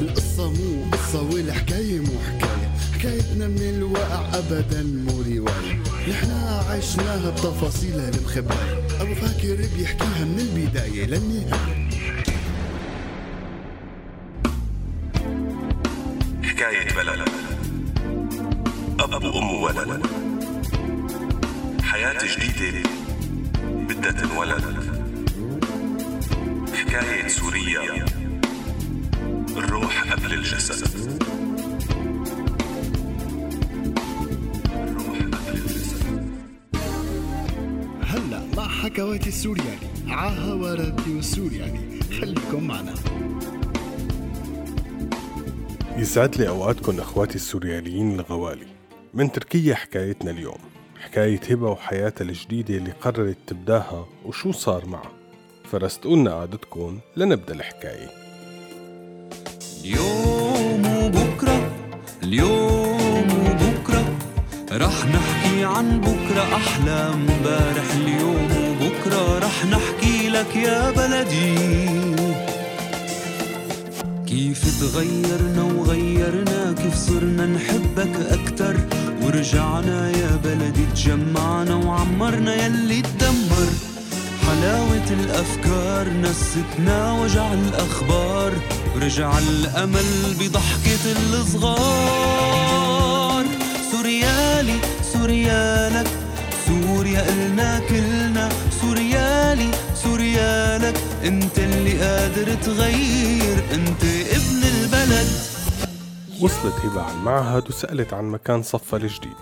القصة مو قصة والحكاية مو حكاية. حكايتنا من الواقع أبدا مو رواية. نحنا عشناها بتفاصيلها المخبأة أبو فاكر بيحكيها من البداية للنهاية. حكاية بلد. أب وأم ولد. حياة جديدة بدها تنولد. حكاية سوريا الروح قبل الجسد. الروح قبل الجسد. هلا مع حكواتي السورياني. عاها راديو سورياني خليكم معنا. يسعد لي أوقاتكم أخواتي السورياليين الغوالي. من تركيا حكايتنا اليوم. حكاية هبة وحياتها الجديدة اللي قررت تبداها وشو صار معها فرستقولنا قعدتكم لنبدأ الحكاية. اليوم وبكرة اليوم وبكرة رح نحكي عن بكرة أحلى امبارح اليوم وبكرة رح نحكي لك يا بلدي. كيف تغيرنا وغيرنا كيف صرنا نحبك أكتر. ورجعنا يا بلدي تجمعنا وعمرنا يلي تدمر. حلاوة الأفكار نستنا وجع الأخبار ورجع الأمل بضحكة الصغار. سوريالي سوريالك سوريا إلنا كلنا. سوريالي سوريالك أنت اللي قادر تغير أنت وصلت هبة على المعهد وسألت عن مكان صفها الجديد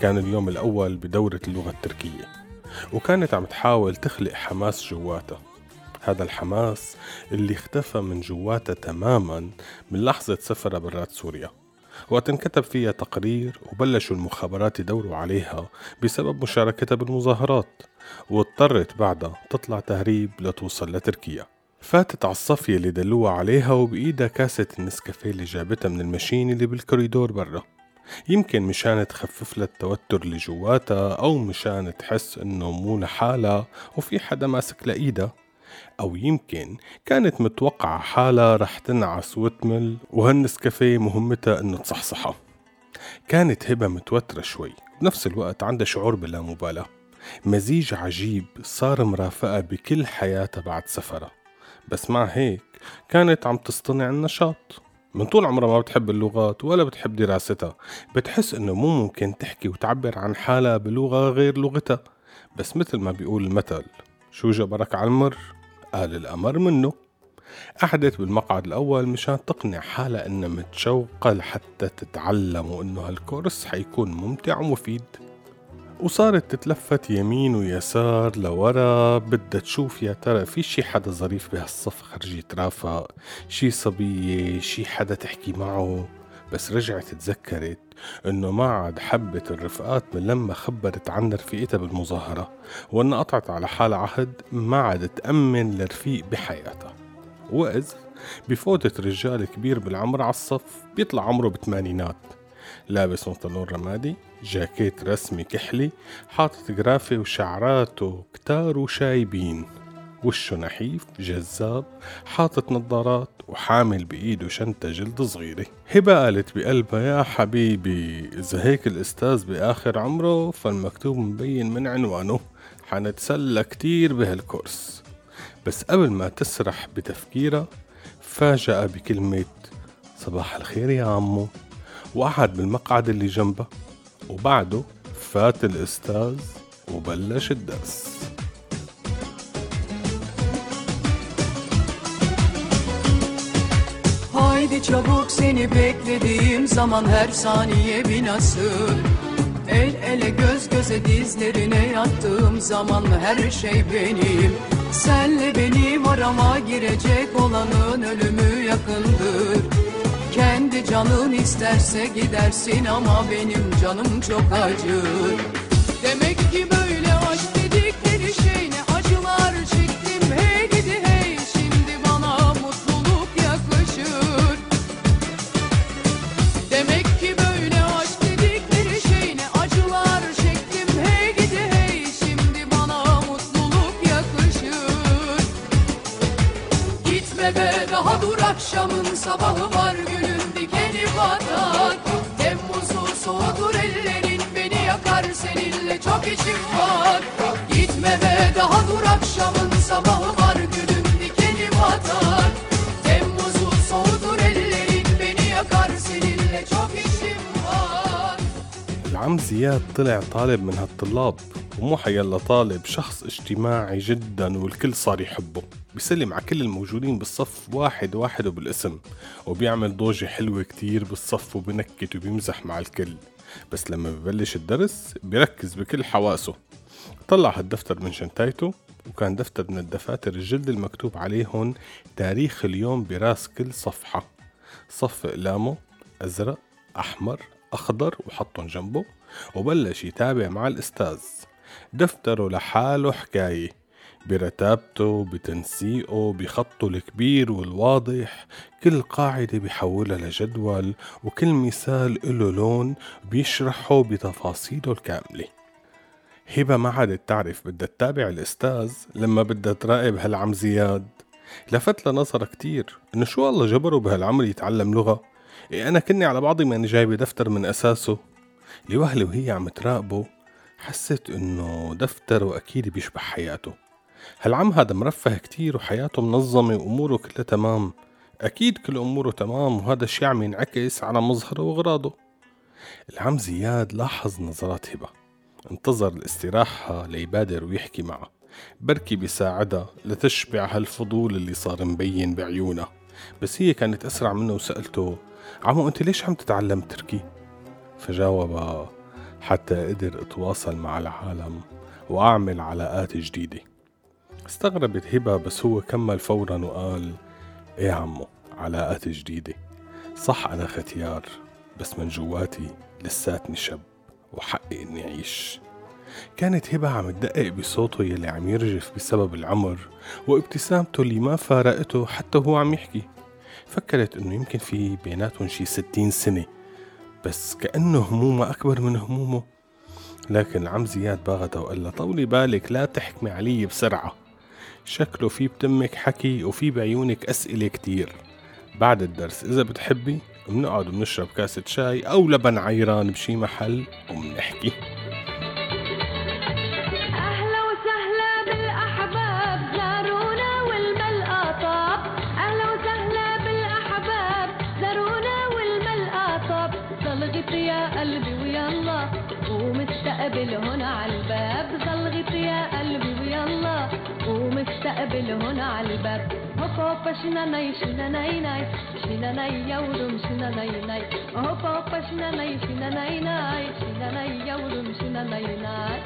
كان اليوم الأول بدورة اللغة التركية وكانت عم تحاول تخلق حماس جواتها هذا الحماس اللي اختفى من جواتها تماما من لحظة سفرها برات سوريا. وقت انكتب فيها تقرير وبلشوا المخابرات يدوروا عليها بسبب مشاركتها بالمظاهرات واضطرت بعدها تطلع تهريب لتوصل لتركيا. فاتت على الصفية اللي دلوها عليها وبإيدها كاسة النسكافيه اللي جابتها من المشين اللي بالكوريدور برا. يمكن مشان تخفف لها التوتر اللي جواتها أو مشان تحس إنه مو لحالها وفي حدا ماسك لإيدها أو يمكن كانت متوقعة حالها رح تنعس وتمل وهالنسكافيه مهمتها إنه تصحصحها. كانت هبة متوترة شوي بنفس الوقت عندها شعور بلا مبالاة. مزيج عجيب صار مرافقة بكل حياتها بعد سفرها. بس مع هيك كانت عم تصطنع النشاط. من طول عمرها ما بتحب اللغات ولا بتحب دراستها. بتحس إنه مو ممكن تحكي وتعبر عن حالها بلغة غير لغتها. بس مثل ما بيقول المثل شو جبرك على المر؟ قال الأمر منه. قعدت بالمقعد الأول مشان تقنع حالها إنها متشوقة لحتى تتعلم وإنه هالكورس حيكون ممتع ومفيد. وصارت تتلفت يمين ويسار لورا بدها تشوف يا ترى في شي حدا ظريف بهالصف خرج يترافق شي صبية شي حدا تحكي معه. بس رجعت تذكرت إنه ما عاد حبت الرفقات من لما خبرت عن رفيقتها بالمظاهرة. وإنها قطعت على حالها عهد ما عاد تأمن لرفيق بحياتها. وإذ بفوتة رجال كبير بالعمر على الصف بيطلع عمره بالثمانينات لابس بنطلون رمادي جاكيت رسمي كحلي حاطط جرافي وشعراته كتار وشايبين. وشه نحيف جذاب حاطط نظارات وحامل بإيده شنطة جلد صغيرة. هبة قالت بقلبها يا حبيبي إذا هيك الأستاذ بآخر عمره فالمكتوب مبين من عنوانه حنتسلى كتير بهالكورس. بس قبل ما تسرح بتفكيرها فاجأ بكلمة صباح الخير يا عمو. وقعد بالمقعد اللي جنبها وبعده فات الأستاذ وبلش الدرس Haydi çabuk seni beklediğim zaman her saniye bir nasıl El ele göz göze dizlerine yattığım zaman her şey benim Senle benim arama girecek olanın ölümü yakındır Kendi canın isterse gidersin ama benim canım çok acır. Demek ki böyle seninle çok işim var. Gitme be daha dur akşamın sabahı var. Gülüm dikeni batar Temmuz'u soğudur ellerin beni yakar. Seninle çok işim var. العم زياد طلع طالب من هالطلاب ومو حيلا طالب شخص اجتماعي جدا والكل صار يحبه. بيسلم على كل الموجودين بالصف واحد واحد وبالاسم وبيعمل ضوجة حلوة كتير بالصف وبنكت وبيمزح مع الكل. بس لما ببلش الدرس بيركز بكل حواسه. طلع هالدفتر من شنطايته وكان دفتر من الدفاتر الجلد المكتوب عليهن تاريخ اليوم براس كل صفحة. صف أقلامه أزرق أحمر أخضر وحطهم جنبه وبلش يتابع مع الأستاذ. دفتره لحاله حكاية. برتابته بتنسيقه بخطه الكبير والواضح. كل قاعدة بيحولها لجدول وكل مثال له لون بيشرحه بتفاصيله الكاملة. هبة ما عادت تعرف بدها تتابع الأستاذ لما بدها تراقب هالعم زياد. لفت نظرة كتير إنه شو الله جبره بهالعمر يتعلم لغة؟ إيه أنا كني على بعضي ماني جايبة دفتر من أساسه. لوهلة وهي عم تراقبه حست إنه دفتر وأكيد بيشبه حياته. هالعم هذا مرفه كتير وحياته منظمة وأموره كلها تمام. أكيد كل أموره تمام وهذا الشي عم ينعكس على مظهره وأغراضه. العم زياد لاحظ نظرات هبة. انتظر الاستراحة ليبادر ويحكي معها بركي بيساعدها لتشبع هالفضول اللي صار مبين بعيونها بس هي كانت أسرع منه وسألته عمو أنت ليش عم تتعلم تركي؟ فجاوب حتى قدر أتواصل مع العالم وأعمل علاقات جديدة. استغربت هبة بس هو كمل فورا وقال إيه عمو علاقات جديدة. صح أنا ختيار بس من جواتي لساتني شب وحقي إني أعيش. كانت هبة عم تدقق بصوته يلي عم يرجف بسبب العمر وابتسامته اللي ما فارقته حتى وهو عم يحكي. فكرت إنه يمكن في بيناتهم شي ستين سنة بس كأنه همومه أكبر من همومه. لكن عم زياد باغته وقال لها طولي بالك لا تحكمي علي بسرعة. شكله في بتمك حكي وفي بعيونك أسئلة كتير. بعد الدرس إذا بتحبي بنقعد بنشرب كاسة شاي أو لبن عيران بشي محل وبنحكي. يا قلبي ويلا ومستقبل هنا عالباب صلغت يا قلبي ويلا ومستقبل هنا عالباب هوب هوب شنا ناي شنا ناي ناي شنا ناي يورم شنا ناي ناي هوب هوب شنا ناي شنا ناي ناي شنا ناي يورم شنا ناي ناي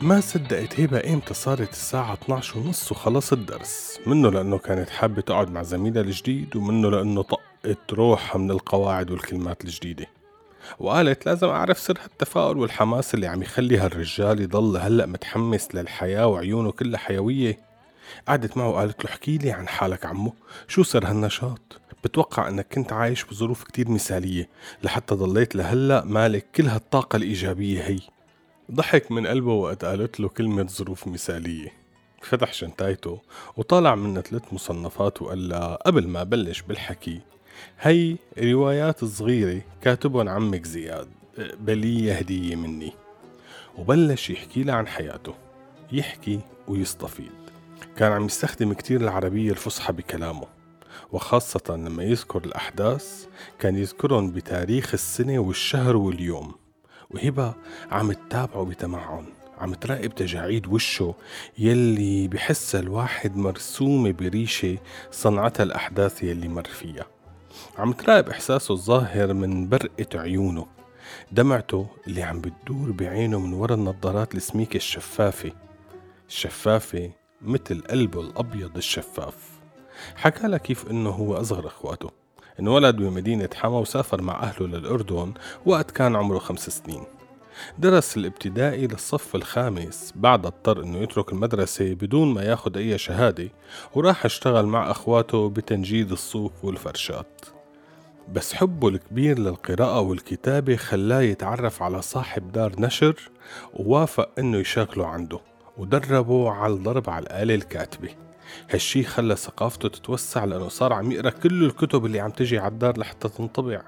ما صدقت هبة إمتى صارت الساعة 12 ونص وخلص الدرس؟ منه لأنه كانت حابة تقعد مع زميلها الجديد ومنه لأنه طقت روحها من القواعد والكلمات الجديدة. وقالت لازم أعرف سر هالتفاؤل والحماس اللي عم يخلي هالرجال يضل هلأ متحمس للحياة وعيونه كلها حيوية. قعدت معه وقالت له احكي لي عن حالك عمو شو سر هالنشاط؟ بتوقع إنك كنت عايش بظروف كتير مثالية لحتى ضليت لهلأ مالك كل هالطاقة الإيجابية هي. ضحك من قلبه وقت قالت له كلمة ظروف مثالية. فتح شنطايته وطالع من ثلاث مصنفات وقال لها قبل ما بلش بالحكي هي روايات صغيرة كاتبهم عمك زياد بلية هدية مني. وبلش يحكي لها عن حياته يحكي ويستفيد. كان عم يستخدم كتير العربية الفصحى بكلامه وخاصة لما يذكر الأحداث كان يذكرهم بتاريخ السنة والشهر واليوم. وهبة عم تتابعه بتمعن عم تراقب تجاعيد وشه يلي بحس الواحد مرسومة بريشة صنعتها الأحداث يلي مر فيها. عم تراقب إحساسه الظاهر من برقة عيونه. دمعته اللي عم بتدور بعينه من ورا النظارات السميكة الشفافة. الشفافة مثل قلبه الأبيض الشفاف. حكى لها كيف إنه هو أصغر إخواته. انولد بمدينة حما وسافر مع أهله للأردن وقت كان عمره خمس سنين. درس الابتدائي للصف الخامس بعد اضطر إنه يترك المدرسة بدون ما ياخد أي شهادة وراح اشتغل مع أخواته بتنجيد الصوف والفرشات بس حبه الكبير للقراءة والكتابة خلاه يتعرف على صاحب دار نشر ووافق إنه يشغله عنده ودربه على الضرب على الآلة الكاتبة. هالشي خلى ثقافته تتوسع لأنه صار عم يقرأ كل الكتب اللي عم تجي على الدار لحتى تنطبع.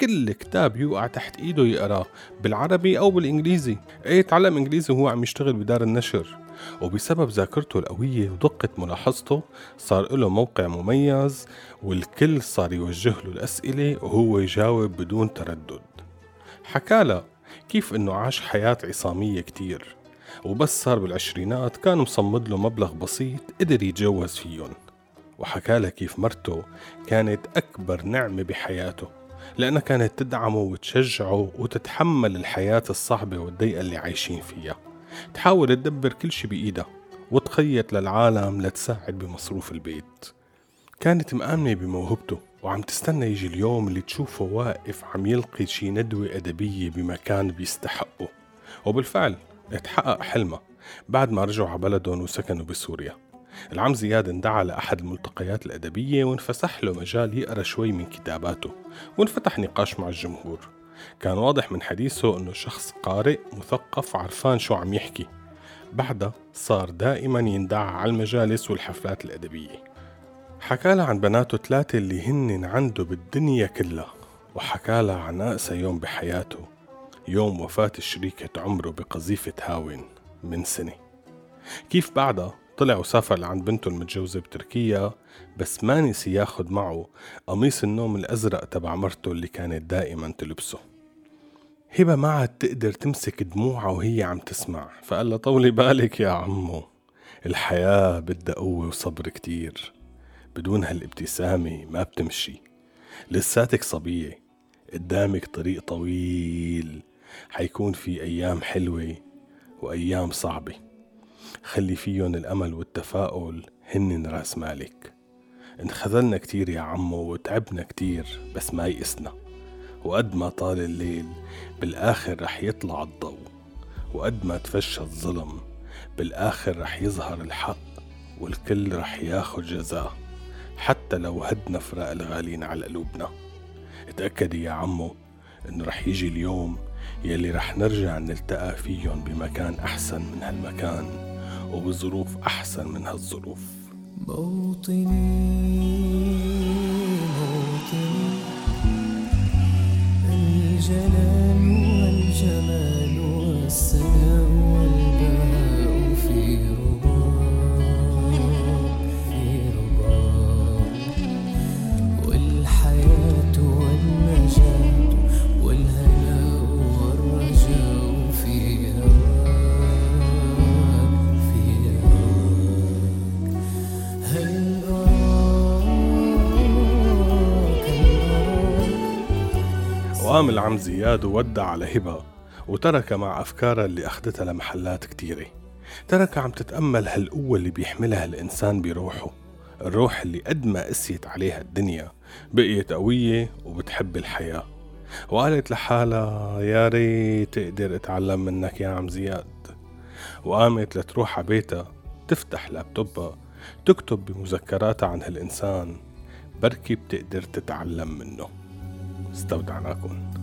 كل كتاب يوقع تحت إيده يقراه بالعربي أو بالإنجليزي. إيه تعلم إنجليزي وهو عم يشتغل بدار النشر. وبسبب ذاكرته القوية ودقة ملاحظته صار له موقع مميز والكل صار يوجه له الأسئلة وهو يجاوب بدون تردد. حكى كيف إنه عاش حياة عصامية كتير. وبس صار بالعشرينات كان مصمد له مبلغ بسيط قدر يتجوز فيهم. وحكى لها كيف مرته كانت أكبر نعمة بحياته. لأنها كانت تدعمه وتشجعه وتتحمل الحياة الصعبة والضيقة اللي عايشين فيها. تحاول تدبر كل شي بإيدها وتخيط للعالم لتساعد بمصروف البيت. كانت مآمنة بموهبته وعم تستنى يجي اليوم اللي تشوفه واقف عم يلقي شي ندوة أدبية بمكان بيستحقه. وبالفعل اتحقق حلمها بعد ما رجعوا على بلدهم وسكنوا بسوريا. العم زياد اندعى لأحد الملتقيات الأدبية وانفسح له مجال يقرأ شوي من كتاباته وانفتح نقاش مع الجمهور. كان واضح من حديثه أنه شخص قارئ مثقف عرفان شو عم يحكي. بعدها صار دائما يندعى على المجالس والحفلات الأدبية. حكى لها عن بناته ثلاثة اللي هن عنده بالدنيا كلها وحكى لها عن أقسى يوم بحياته يوم وفاة شريكة عمره بقذيفة هاون من سنة. كيف بعدها؟ طلع وسافر لعند بنته المتجوزة بتركيا بس ما نسي ياخد معه قميص النوم الأزرق تبع مرته اللي كانت دائما تلبسه. هبة ما عاد تقدر تمسك دموعها وهي عم تسمع. فقال لها طولي بالك يا عمو الحياة بدها قوة وصبر كتير. بدون هالابتسامة ما بتمشي. لساتك صبية قدامك طريق طويل. حيكون في أيام حلوة وأيام صعبة. خلي فيهم الأمل والتفاؤل هن رأس مالك. انخذلنا كتير يا عمو وتعبنا كتير بس ما يئسنا. وقد ما طال الليل بالآخر رح يطلع الضوء. وقد ما تفشى الظلم بالآخر رح يظهر الحق. والكل رح ياخد جزاه حتى لو هدنا فراق الغالين على قلوبنا. اتأكدي يا عمو انه رح يجي اليوم يلي رح نرجع نلتقى فيهم بمكان أحسن من هالمكان. وبظروف أحسن من هالظروف. موطني موطني. الجلال والجمال والسناء وقام العم زياد وودع على هبة وترك مع أفكارها اللي أخذتها لمحلات كتيرة ترك عم تتأمل هالقوة اللي بيحملها الإنسان بروحه الروح اللي قد ما قسيت عليها الدنيا بقيت قوية وبتحب الحياة. وقالت لحالها يا ريت أقدر أتعلم منك يا عم زياد. وقامت لتروح على بيتها تفتح لابتوبها تكتب بمذكراتها عن هالإنسان بركي بتقدر تتعلم منه. استودعناكم.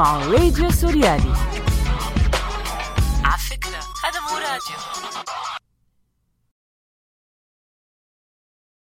عم تسمعوا راديو